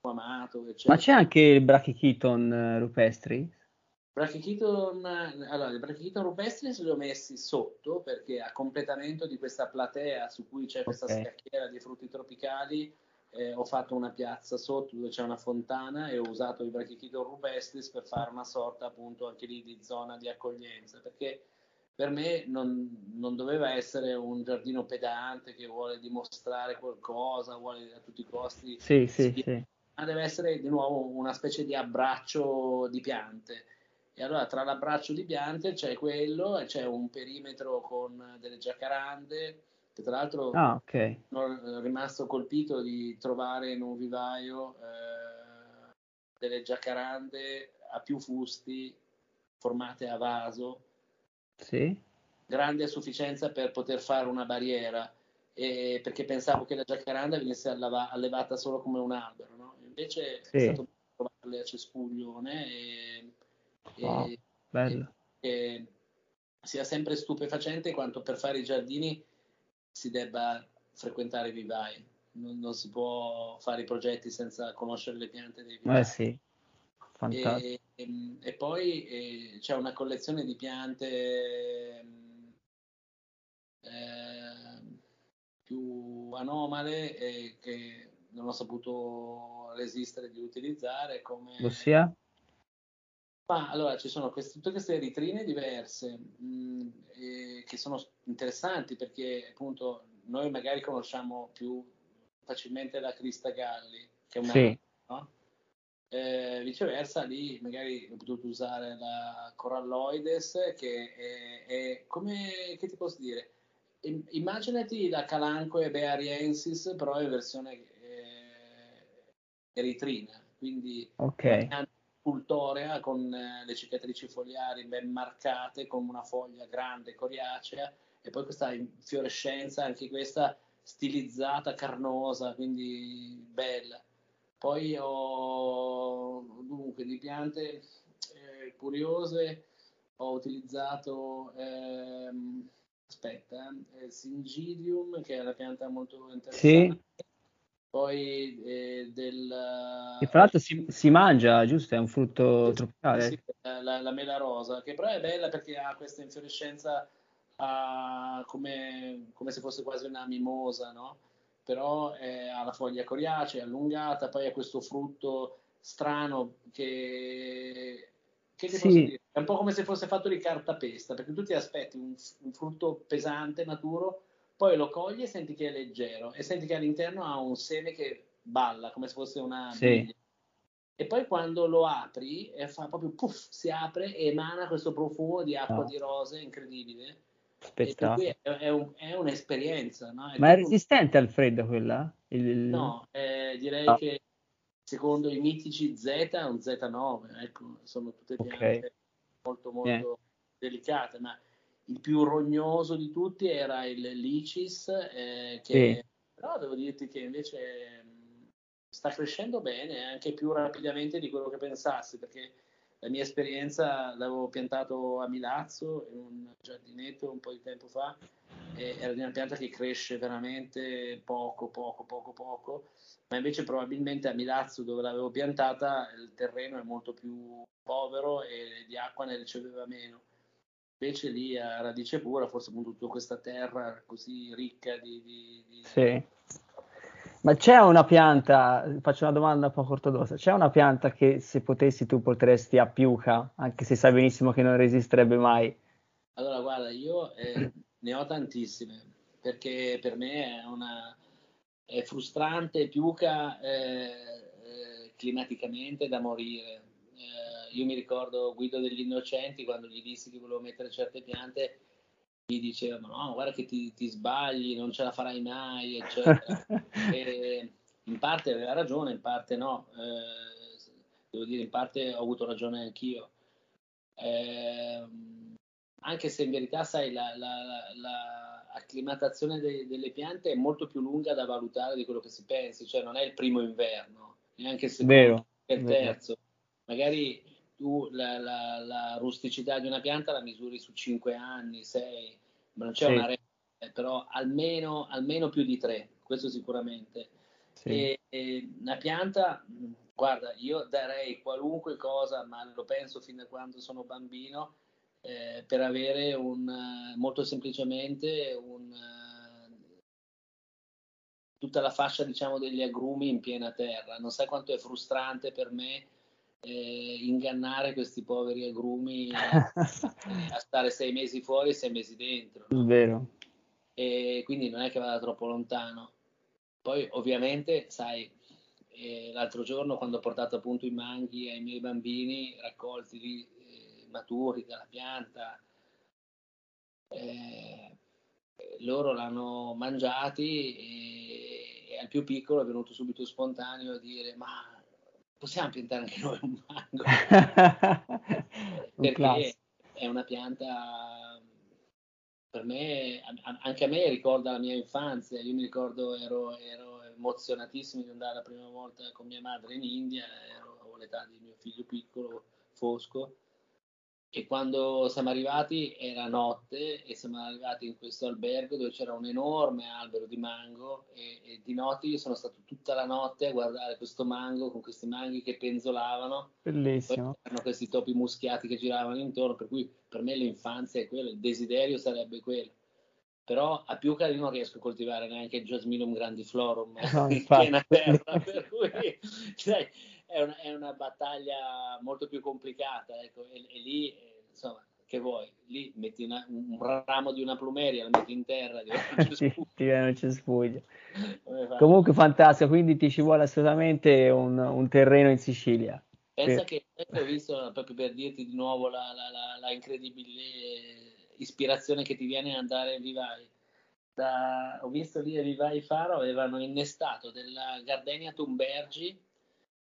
amato, eccetera. Ma c'è anche il Brachycheton eh, rupestri? Brachycheton, allora, i Brachycheton rupestri se li ho messi sotto perché a completamento di questa platea su cui c'è questa okay. scacchiera di frutti tropicali eh, ho fatto una piazza sotto dove c'è una fontana e ho usato i Brachycheton rupestris per fare una sorta appunto anche lì di zona di accoglienza perché per me non, non, doveva essere un giardino pedante che vuole dimostrare qualcosa, vuole a tutti i costi. Sì, sì, sì. Ma deve essere di nuovo una specie di abbraccio di piante. E allora tra l'abbraccio di piante c'è quello e c'è un perimetro con delle giacarande, che tra l'altro ah, okay. sono rimasto colpito di trovare in un vivaio eh, delle giacarande a più fusti formate a vaso sì. grande a sufficienza per poter fare una barriera, e perché pensavo che la giacaranda venisse alleva- allevata solo come un albero, no? invece sì. è stato trovarle a cespuglione e, wow, e, bello. E, e sia sempre stupefacente quanto per fare i giardini si debba frequentare i vivai. Non, non, si può fare i progetti senza conoscere le piante dei vivai. Eh sì. E, ehm, e poi eh, c'è una collezione di piante eh, più anomale e che non ho saputo resistere di utilizzare come... Ossia? Ma allora ci sono queste, tutte queste eritrine diverse mh, mm, che sono interessanti perché appunto noi magari conosciamo più facilmente la Crista Galli, che è una sì. no? Eh, viceversa, lì magari ho potuto usare la Coralloides, che è, è come che ti posso dire? Immaginati la Calanque beariensis, però in versione eh, eritrina, quindi okay. Pultorea con eh, le cicatrici foliari ben marcate, con una foglia grande, coriacea, e poi questa infiorescenza, anche questa stilizzata, carnosa, quindi bella. Poi ho dunque di piante eh, curiose, ho utilizzato ehm, aspetta, eh, Singidium, che è una pianta molto interessante. Sì. Poi eh, del... Che fra l'altro si, si, mangia, giusto? È un frutto tropicale. Sì, la, la, mela rosa, che però è bella perché ha questa infiorescenza ha come, come, se fosse quasi una mimosa, no? Però è, ha la foglia coriacea, allungata, poi ha questo frutto strano che, che sì. È un po' come se fosse fatto di cartapesta, perché tu ti aspetti un, un frutto pesante, maturo, poi lo cogli e senti che è leggero e senti che all'interno ha un seme che balla come se fosse una sì. E poi quando lo apri, e fa proprio puff, si apre e emana questo profumo di acqua oh. di rose incredibile. Spettacolo. È, è, un, è, un'esperienza. No? È Ma è resistente un... al freddo quella? Il... No, eh, direi no. che secondo i mitici Z è un Z9, ecco, sono tutte piante okay. molto molto yeah. delicate, ma il più rognoso di tutti era il Licis, eh, che sì. però devo dirti che invece sta crescendo bene, anche più rapidamente di quello che pensassi, perché la mia esperienza l'avevo piantato a Milazzo in un giardinetto un po' di tempo fa, e era una pianta che cresce veramente poco, poco, poco, poco, ma invece probabilmente a Milazzo dove l'avevo piantata il terreno è molto più povero e di acqua ne riceveva meno. Invece lì a radice pura, forse appunto tutta questa terra così ricca di... di, di... Sì. Ma c'è una pianta, faccio una domanda un po' ortodossa, c'è una pianta che se potessi tu potresti a piuca, anche se sai benissimo che non resisterebbe mai? Allora, guarda, io eh, ne ho tantissime, perché per me è, una, è frustrante, piuca eh, eh, climaticamente da morire. Io mi ricordo Guido degli Innocenti, quando gli dissi che volevo mettere certe piante, mi diceva no, guarda che ti, ti, sbagli, non ce la farai mai, eccetera. e in parte aveva ragione, in parte no. Eh, devo dire, in parte ho avuto ragione anch'io. Eh, anche se in verità, sai, la, la, la, acclimatazione de, delle piante è molto più lunga da valutare di quello che si pensi, cioè non è il primo inverno, neanche il secondo, il terzo. Magari tu la, la, la, rusticità di una pianta la misuri su 5 anni, 6, ma non c'è sì. una regola, eh, però almeno, almeno, più di 3, questo sicuramente. Sì. E, e una pianta, guarda, io darei qualunque cosa, ma lo penso fin da quando sono bambino, eh, per avere un, molto semplicemente un, tutta la fascia diciamo degli agrumi in piena terra. Non sai quanto è frustrante per me eh, ingannare questi poveri agrumi a stare sei mesi fuori e sei mesi dentro. No? Vero. E quindi non è che vada troppo lontano. Poi ovviamente, sai, eh, l'altro giorno quando ho portato appunto i manghi ai miei bambini raccolti lì, eh, maturi dalla pianta, eh, loro l'hanno mangiati e, e al più piccolo è venuto subito spontaneo a dire ma possiamo piantare anche noi un mango. Perché è una pianta per me anche a me ricorda la mia infanzia. Io mi ricordo ero, ero emozionatissimo di andare la prima volta con mia madre in India ero, avevo l'età di mio figlio piccolo Fosco e quando siamo arrivati era notte e siamo arrivati in questo albergo dove c'era un enorme albero di mango e, e, di notte io sono stato tutta la notte a guardare questo mango con questi manghi che penzolavano. Bellissimo. Poi questi topi muschiati che giravano intorno, per cui per me l'infanzia è quello, il desiderio sarebbe quello. Però a Piuca io non riesco a coltivare neanche il Jasminum grandiflorum no, in piena terra, per cui sai, è una, è una battaglia molto più complicata, ecco, e, e lì, eh, insomma, che vuoi? Lì metti una, un ramo di una plumeria, lo metti in terra, ti viene un cespuglio. Comunque fantastico, quindi ti ci vuole assolutamente un, un terreno in Sicilia. Pensa che ho visto, proprio per dirti di nuovo la, la, la, la incredibile ispirazione che ti viene ad andare a Vivai. Da, ho visto lì a Vivai Faro avevano innestato della Gardenia Tumbergi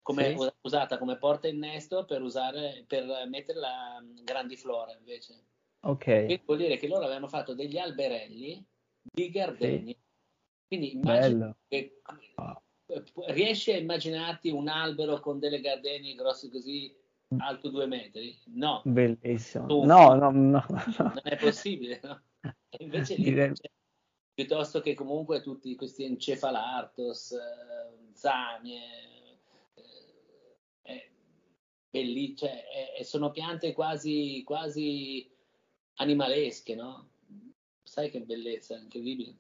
come, sì. usata come porta innesto per, usare, per mettere la grandiflora invece. Ok. Quindi vuol dire che loro avevano fatto degli alberelli di gardeni. Sì. Quindi immagini che oh. riesci a immaginarti un albero con delle gardenie grossi così alto due metri? No. Bellissimo. Tu, no, no, no, no, Non è possibile, no? E invece lì, cioè, piuttosto che comunque tutti questi encefalartos, eh, zamie, belli, cioè, eh, sono piante quasi, quasi animalesche, no? sai che bellezza, incredibile.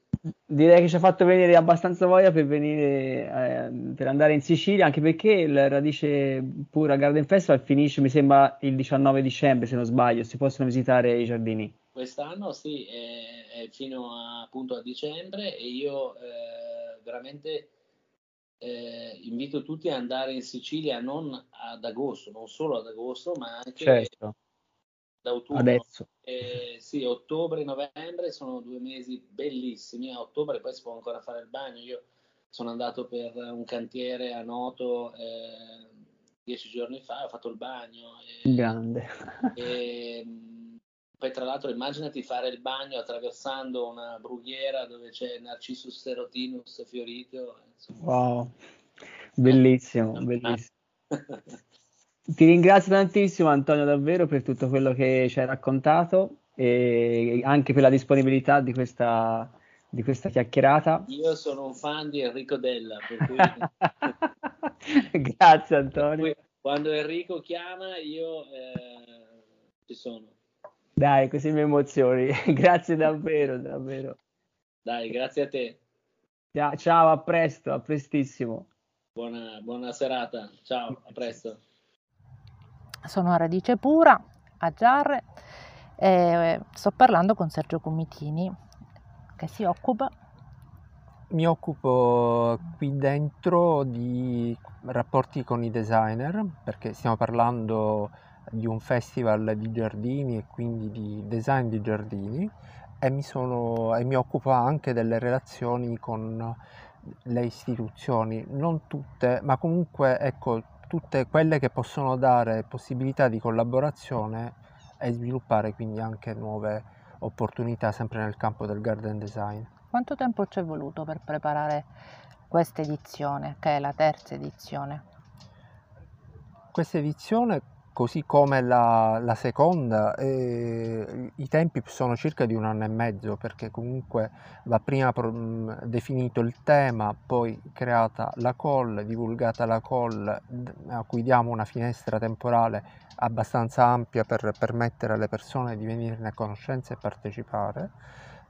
Direi che ci ha fatto venire abbastanza voglia per venire eh, per andare in Sicilia, anche perché il Radice Pura Garden Festival finisce, mi sembra, il 19 dicembre, se non sbaglio, si possono visitare i giardini. Quest'anno sì, è, è fino a, appunto a dicembre e io eh, veramente eh, invito tutti ad andare in Sicilia non ad agosto, non solo ad agosto, ma anche certo. d'autunno. Adesso. Eh, sì, ottobre e novembre sono due mesi bellissimi. A ottobre poi si può ancora fare il bagno. Io sono andato per un cantiere a Noto eh, dieci giorni fa, ho fatto il bagno. E, Grande. E, poi tra l'altro immaginati fare il bagno attraversando una brughiera dove c'è Narcissus serotinus fiorito. Insomma. Wow, bellissimo, bellissimo. Ti ringrazio tantissimo Antonio davvero per tutto quello che ci hai raccontato e anche per la disponibilità di questa, di questa chiacchierata. Io sono un fan di Enrico Della. Cui... Grazie Antonio. Quando Enrico chiama io eh, ci sono. Dai, così mi emozioni. grazie davvero, davvero. Dai, grazie a te. Ciao, a presto, a prestissimo. Buona, buona serata. Ciao, a presto. Sono a Radice Pura, a Giarre, e sto parlando con Sergio Comitini che si occupa. Mi occupo qui dentro di rapporti con i designer perché stiamo parlando di un festival di giardini e quindi di design di giardini e mi, sono, e mi occupo anche delle relazioni con le istituzioni, non tutte, ma comunque ecco tutte quelle che possono dare possibilità di collaborazione e sviluppare quindi anche nuove opportunità sempre nel campo del garden design. Quanto tempo ci è voluto per preparare questa edizione, che è la terza edizione? Questa edizione così come la, la seconda, eh, i tempi sono circa di un anno e mezzo perché comunque va prima pro, definito il tema, poi creata la call, divulgata la call a cui diamo una finestra temporale abbastanza ampia per permettere alle persone di venirne a conoscenza e partecipare.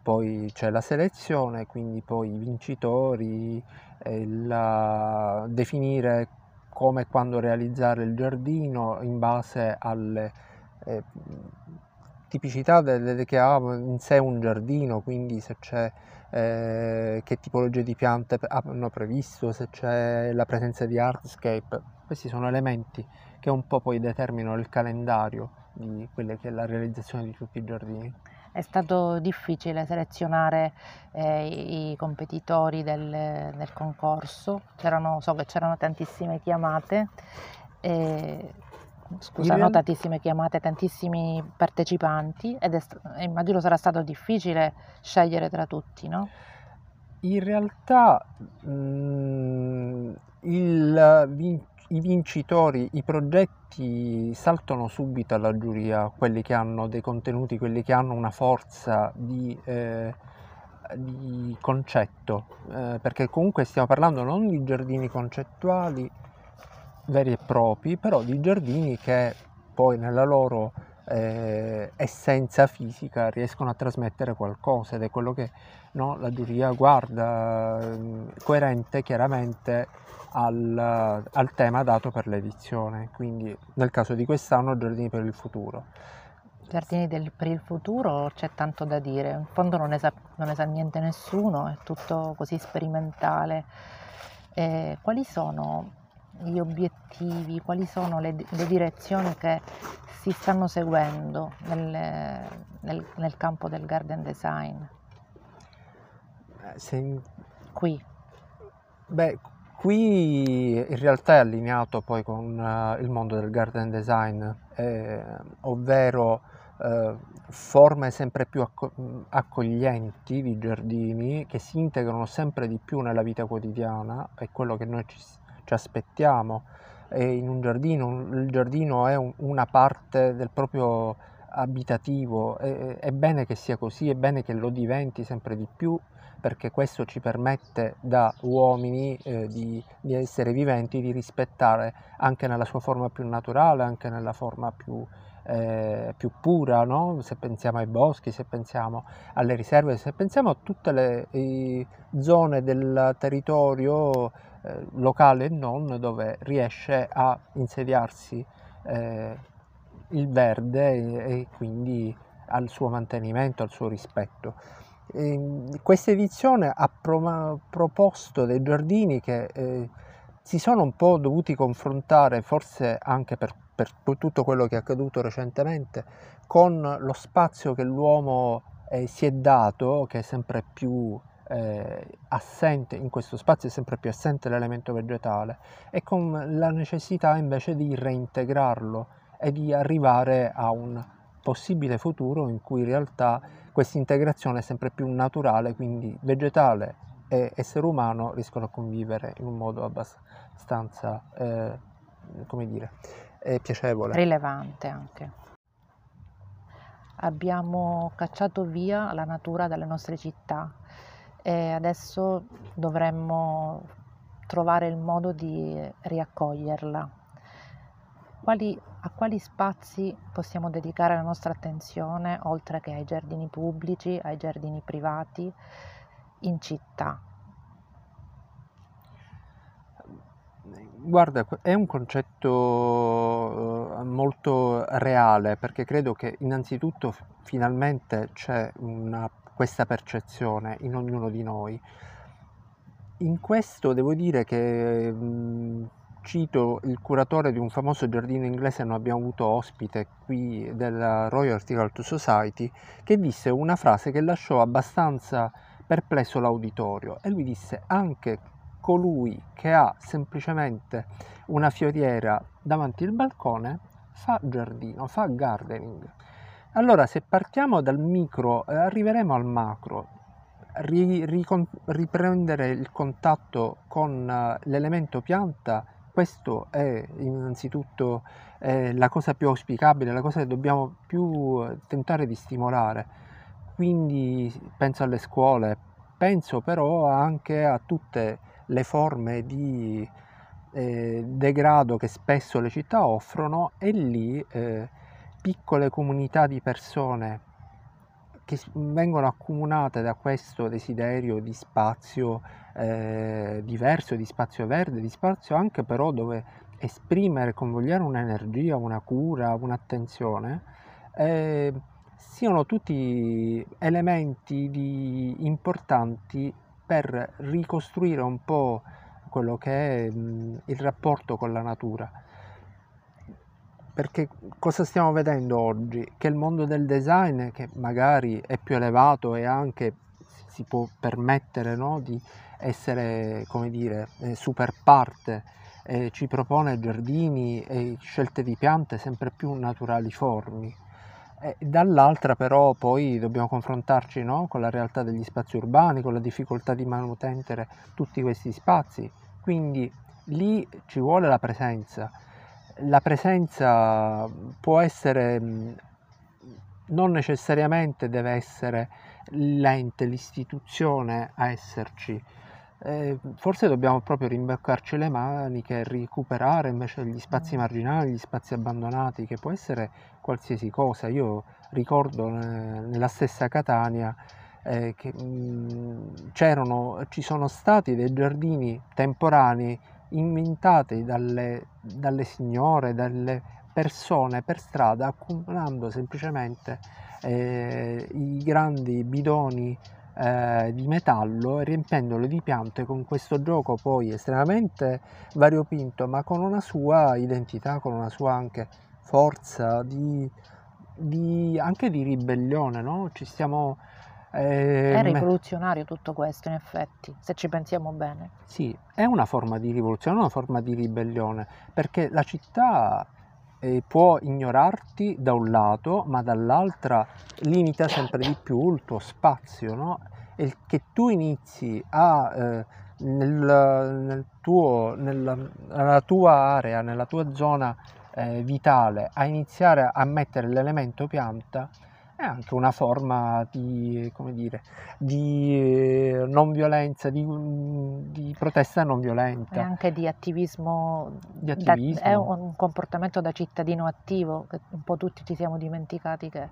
Poi c'è la selezione, quindi poi i vincitori, la, definire come e quando realizzare il giardino in base alle eh, tipicità delle, che ha in sé un giardino, quindi se c'è eh, che tipologie di piante hanno previsto, se c'è la presenza di hardscape, questi sono elementi che un po' poi determinano il calendario di quella che è la realizzazione di tutti i giardini. È stato difficile selezionare eh, i competitori del, del concorso, c'erano, so che c'erano tantissime chiamate, e, scusa, no, tantissime chiamate, tantissimi partecipanti ed è, immagino sarà stato difficile scegliere tra tutti, no? In realtà mh, mm, il i vincitori, i progetti saltano subito alla giuria, quelli che hanno dei contenuti, quelli che hanno una forza di, eh, di concetto, eh, perché comunque stiamo parlando non di giardini concettuali veri e propri, però di giardini che poi nella loro eh, essenza fisica riescono a trasmettere qualcosa ed è quello che no, la giuria guarda, mm, coerente chiaramente al, al, tema dato per l'edizione, quindi nel caso di quest'anno Giardini per il futuro. Giardini del, per il futuro c'è tanto da dire, in fondo non ne sa, non ne sa niente nessuno, è tutto così sperimentale. Eh, quali sono gli obiettivi, quali sono le, le direzioni che si stanno seguendo nel, nel, nel campo del garden design? Eh, se... Qui. Beh, Qui in realtà è allineato poi con uh, il mondo del garden design, eh, ovvero eh, forme sempre più acco- accoglienti di giardini che si integrano sempre di più nella vita quotidiana, è quello che noi ci, ci aspettiamo. E in un giardino, il giardino è un, una parte del proprio abitativo, è, è bene che sia così, è bene che lo diventi sempre di più perché questo ci permette da uomini eh, di, di, essere viventi, di rispettare anche nella sua forma più naturale, anche nella forma più eh, più pura, no? se pensiamo ai boschi, se pensiamo alle riserve, se pensiamo a tutte le eh, zone del territorio eh, locale e non dove riesce a insediarsi eh, il verde e, e, quindi al suo mantenimento, al suo rispetto. E questa edizione ha pro- proposto dei giardini che eh, si sono un po' dovuti confrontare, forse anche per per tutto quello che è accaduto recentemente, con lo spazio che l'uomo eh, si è dato, che è sempre più eh, assente, in questo spazio è sempre più assente l'elemento vegetale, e con la necessità invece di reintegrarlo e di arrivare a un possibile futuro in cui in realtà questa integrazione è sempre più naturale, quindi vegetale e essere umano riescono a convivere in un modo abbastanza, eh, come dire, è piacevole. Rilevante anche. Abbiamo cacciato via la natura dalle nostre città e adesso dovremmo trovare il modo di riaccoglierla. Quali, a quali spazi possiamo dedicare la nostra attenzione oltre che ai giardini pubblici, ai giardini privati in città? Guarda, è un concetto eh, molto reale perché credo che innanzitutto finalmente c'è una, questa percezione in ognuno di noi. In questo devo dire che mh, cito il curatore di un famoso giardino inglese, noi abbiamo avuto ospite qui della Royal Horticultural Society, che disse una frase che lasciò abbastanza perplesso l'auditorio e lui disse anche colui che ha semplicemente una fioriera davanti al balcone fa giardino, fa gardening. Allora se partiamo dal micro eh, arriveremo al macro, riprendere il contatto con uh, l'elemento pianta, questo è innanzitutto eh, la cosa più auspicabile, la cosa che dobbiamo più eh, tentare di stimolare. Quindi penso alle scuole, penso però anche a tutte le forme di eh, degrado che spesso le città offrono e lì eh, piccole comunità di persone che vengono accomunate da questo desiderio di spazio eh, diverso, di spazio verde, di spazio anche però dove esprimere, convogliare un'energia, una cura, un'attenzione, eh, siano tutti elementi di, importanti per ricostruire un po' quello che è il rapporto con la natura. Perché cosa stiamo vedendo oggi? Che il mondo del design, che magari è più elevato e anche si può permettere no, di essere, come dire, eh, super parte, eh, ci propone giardini e scelte di piante sempre più naturaliformi e dall'altra però poi dobbiamo confrontarci no? con la realtà degli spazi urbani, con la difficoltà di manutendere tutti questi spazi, quindi lì ci vuole la presenza. La presenza può essere, non necessariamente deve essere l'ente, l'istituzione a esserci, eh, forse dobbiamo proprio rimboccarci le maniche e recuperare invece gli spazi mm. marginali, gli spazi abbandonati, che può essere qualsiasi cosa. Io ricordo eh, nella stessa Catania eh, che mh, mm, c'erano, ci sono stati dei giardini temporanei inventati dalle, dalle signore, dalle persone per strada, accumulando semplicemente eh, i grandi bidoni eh, di metallo e riempendolo di piante con questo gioco poi estremamente variopinto ma con una sua identità, con una sua anche forza di, di anche di ribellione, no? Ci stiamo... Eh, è rivoluzionario tutto questo, in effetti, se ci pensiamo bene. Sì, è una forma di rivoluzione, una forma di ribellione, perché la città eh, può ignorarti da un lato, ma dall'altra limita sempre di più il tuo spazio, no? E che tu inizi a, eh, nel, nel tuo, nella, nella tua area, nella tua zona eh, vitale, a iniziare a mettere l'elemento pianta, è anche una forma di, come dire, di eh, non violenza, di, di, protesta non violenta. E anche di attivismo, di attivismo. Da, è un comportamento da cittadino attivo, che un po' tutti ci siamo dimenticati che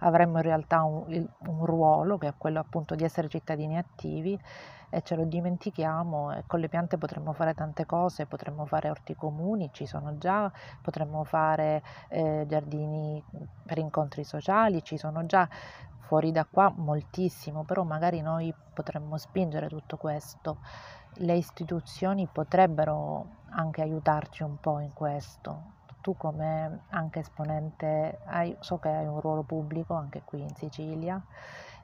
avremmo in realtà un, un ruolo, che è quello appunto di essere cittadini attivi e ce lo dimentichiamo e con le piante potremmo fare tante cose, potremmo fare orti comuni, ci sono già, potremmo fare eh, giardini per incontri sociali, ci sono già fuori da qua moltissimo, però magari noi potremmo spingere tutto questo. Le istituzioni potrebbero anche aiutarci un po' in questo. Tu come anche esponente, hai, so che hai un ruolo pubblico anche qui in Sicilia,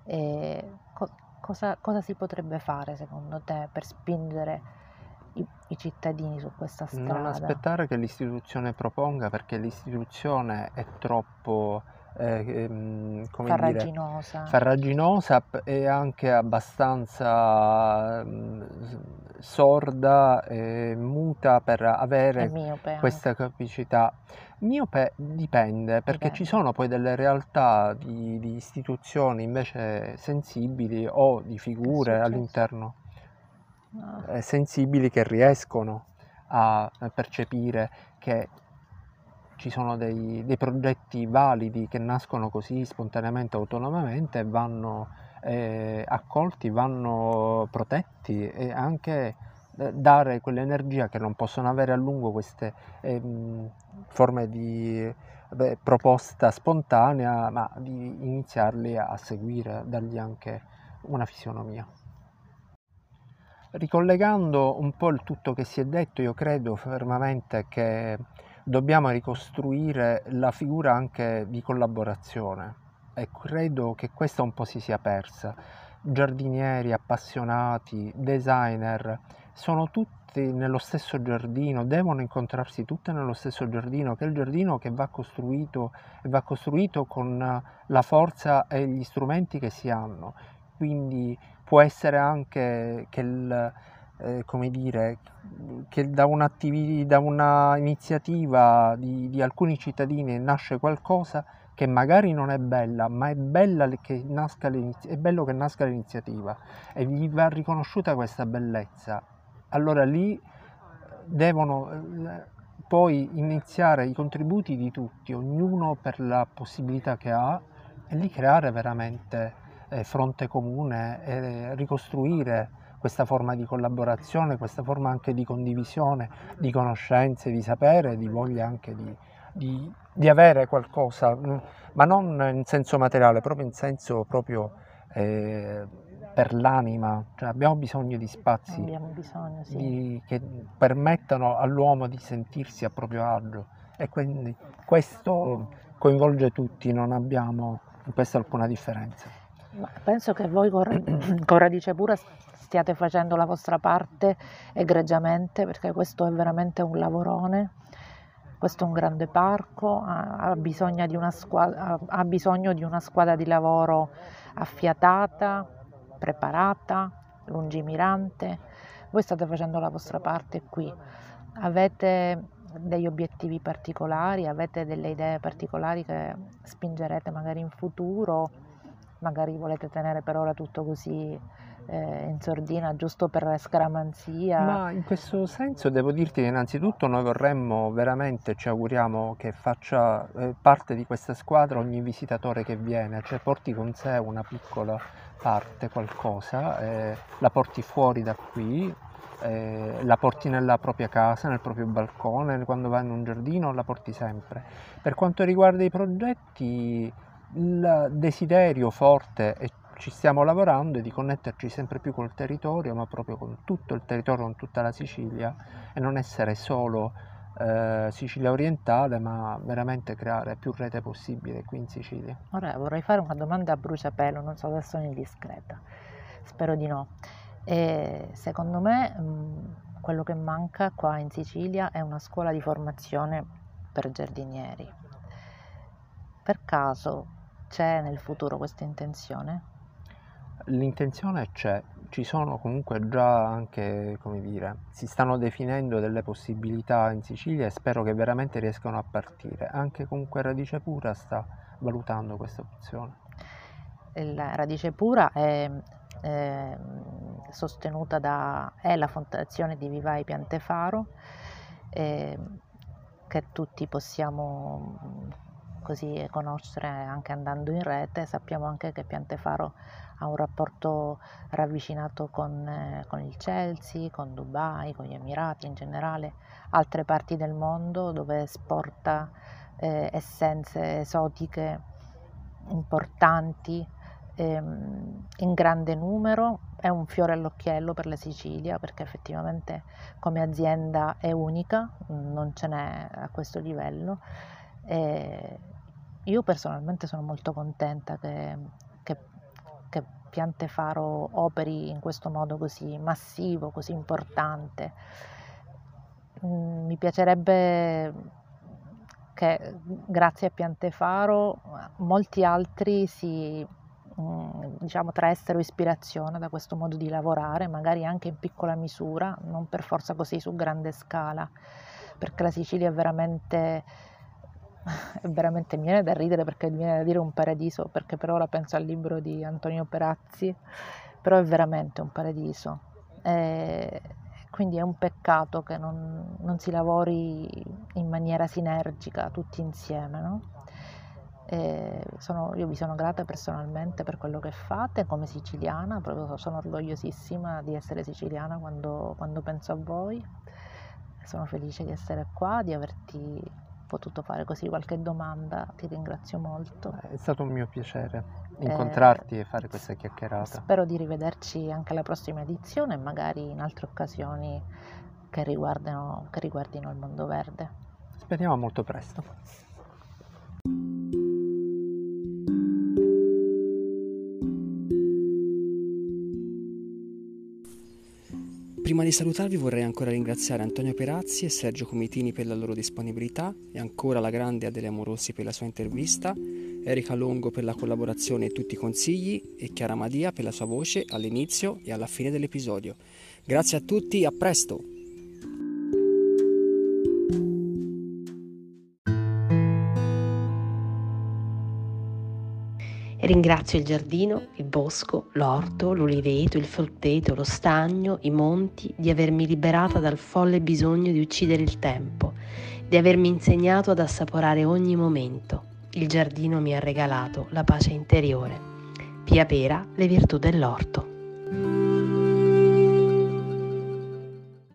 co- cosa, cosa, si potrebbe fare secondo te per spingere i, i, cittadini su questa strada? Non aspettare che l'istituzione proponga perché l'istituzione è troppo eh, ehm, farraginosa. Dire, farraginosa e anche abbastanza mh, sorda e muta per avere questa capacità. Miope dipende perché dipende. ci sono poi delle realtà di, di, istituzioni invece sensibili o di figure all'interno no. eh, sensibili che riescono a percepire che ci sono dei, dei, progetti validi che nascono così spontaneamente, autonomamente e vanno eh, accolti, vanno protetti e anche eh, dare quell'energia che non possono avere a lungo queste eh, forme di beh, proposta spontanea, ma di iniziarli a seguire, dargli anche una fisionomia. Ricollegando un po' il tutto che si è detto, io credo fermamente che dobbiamo ricostruire la figura anche di collaborazione e credo che questa un po' si sia persa. Giardinieri, appassionati, designer, sono tutti nello stesso giardino, devono incontrarsi tutte nello stesso giardino, che è il giardino che va costruito e va costruito con la forza e gli strumenti che si hanno. Quindi può essere anche che il, eh, come dire, che da, da una iniziativa di, di, alcuni cittadini nasce qualcosa che magari non è bella, ma è, bella che nasca è bello che nasca l'iniziativa e gli va riconosciuta questa bellezza. Allora lì devono eh, poi iniziare i contributi di tutti, ognuno per la possibilità che ha, e lì creare veramente eh, fronte comune e ricostruire questa forma di collaborazione, questa forma anche di condivisione, di conoscenze, di sapere, di voglia anche di, di, di avere qualcosa, mm, ma non in senso materiale, proprio in senso proprio eh, per l'anima, cioè abbiamo bisogno di spazi bisogno, sì. di, che permettano all'uomo di sentirsi a proprio agio e quindi questo coinvolge tutti, non abbiamo in questo alcuna differenza. Ma penso che voi con, con Radice Pura stiate facendo la vostra parte egregiamente perché questo è veramente un lavorone. Questo è un grande parco, ha, bisogno, di squadra, ha bisogno di una squadra di lavoro affiatata, preparata, lungimirante. Voi state facendo la vostra parte qui. Avete degli obiettivi particolari, avete delle idee particolari che spingerete magari in futuro, magari volete tenere per ora tutto così eh, in sordina giusto per scaramanzia. Ma in questo senso devo dirti che innanzitutto noi vorremmo veramente, ci auguriamo che faccia eh, parte di questa squadra ogni visitatore che viene, cioè porti con sé una piccola parte, qualcosa, eh, la porti fuori da qui, eh, la porti nella propria casa, nel proprio balcone, quando vai in un giardino la porti sempre. Per quanto riguarda i progetti, il desiderio forte e ci stiamo lavorando e di connetterci sempre più col territorio, ma proprio con tutto il territorio, con tutta la Sicilia e non essere solo eh, Sicilia orientale, ma veramente creare più rete possibile qui in Sicilia. Ora vorrei fare una domanda a bruciapelo, non so se sono indiscreta, spero di no. E secondo me mh, quello che manca qua in Sicilia è una scuola di formazione per giardinieri. Per caso c'è nel futuro questa intenzione? L'intenzione c'è, ci sono comunque già anche, come dire, si stanno definendo delle possibilità in Sicilia e spero che veramente riescano a partire. Anche comunque Radice Pura sta valutando questa opzione? La radice pura è, è sostenuta da è la fondazione di Vivai Piantefaro eh, che tutti possiamo così conoscere anche andando in rete. Sappiamo anche che Piantefaro ha un rapporto ravvicinato con, eh, con, il Chelsea, con Dubai, con gli Emirati in generale, altre parti del mondo dove esporta eh, essenze esotiche importanti ehm, in grande numero. È un fiore all'occhiello per la Sicilia perché effettivamente come azienda è unica, non ce n'è a questo livello. E io personalmente sono molto contenta che, che, che Piantefaro operi in questo modo così massivo, così importante. Mm, mi piacerebbe che grazie a Piantefaro molti altri si mm, diciamo traessero ispirazione da questo modo di lavorare, magari anche in piccola misura, non per forza così su grande scala, perché la Sicilia è veramente veramente mi viene da ridere perché mi viene da dire un paradiso, perché per ora penso al libro di Antonio Perazzi, però è veramente un paradiso. E quindi è un peccato che non, non si lavori in maniera sinergica tutti insieme. No? Sono, io vi sono grata personalmente per quello che fate come siciliana, proprio sono orgogliosissima di essere siciliana quando, quando penso a voi. Sono felice di essere qua, di averti potuto fare così qualche domanda, ti ringrazio molto. È stato un mio piacere incontrarti eh, e fare questa chiacchierata. Spero di rivederci anche alla prossima edizione e magari in altre occasioni che riguardino, che riguardino il mondo verde. Speriamo molto presto. Prima di salutarvi vorrei ancora ringraziare Antonio Perazzi e Sergio Comitini per la loro disponibilità e ancora la grande Adele Amorossi per la sua intervista, Erika Longo per la collaborazione e tutti i consigli e Chiara Madia per la sua voce all'inizio e alla fine dell'episodio. Grazie a tutti, a presto! Ringrazio il giardino, il bosco, l'orto, l'uliveto, il frutteto, lo stagno, i monti di avermi liberata dal folle bisogno di uccidere il tempo, di avermi insegnato ad assaporare ogni momento. Il giardino mi ha regalato la pace interiore. Pia Pera, le virtù dell'orto.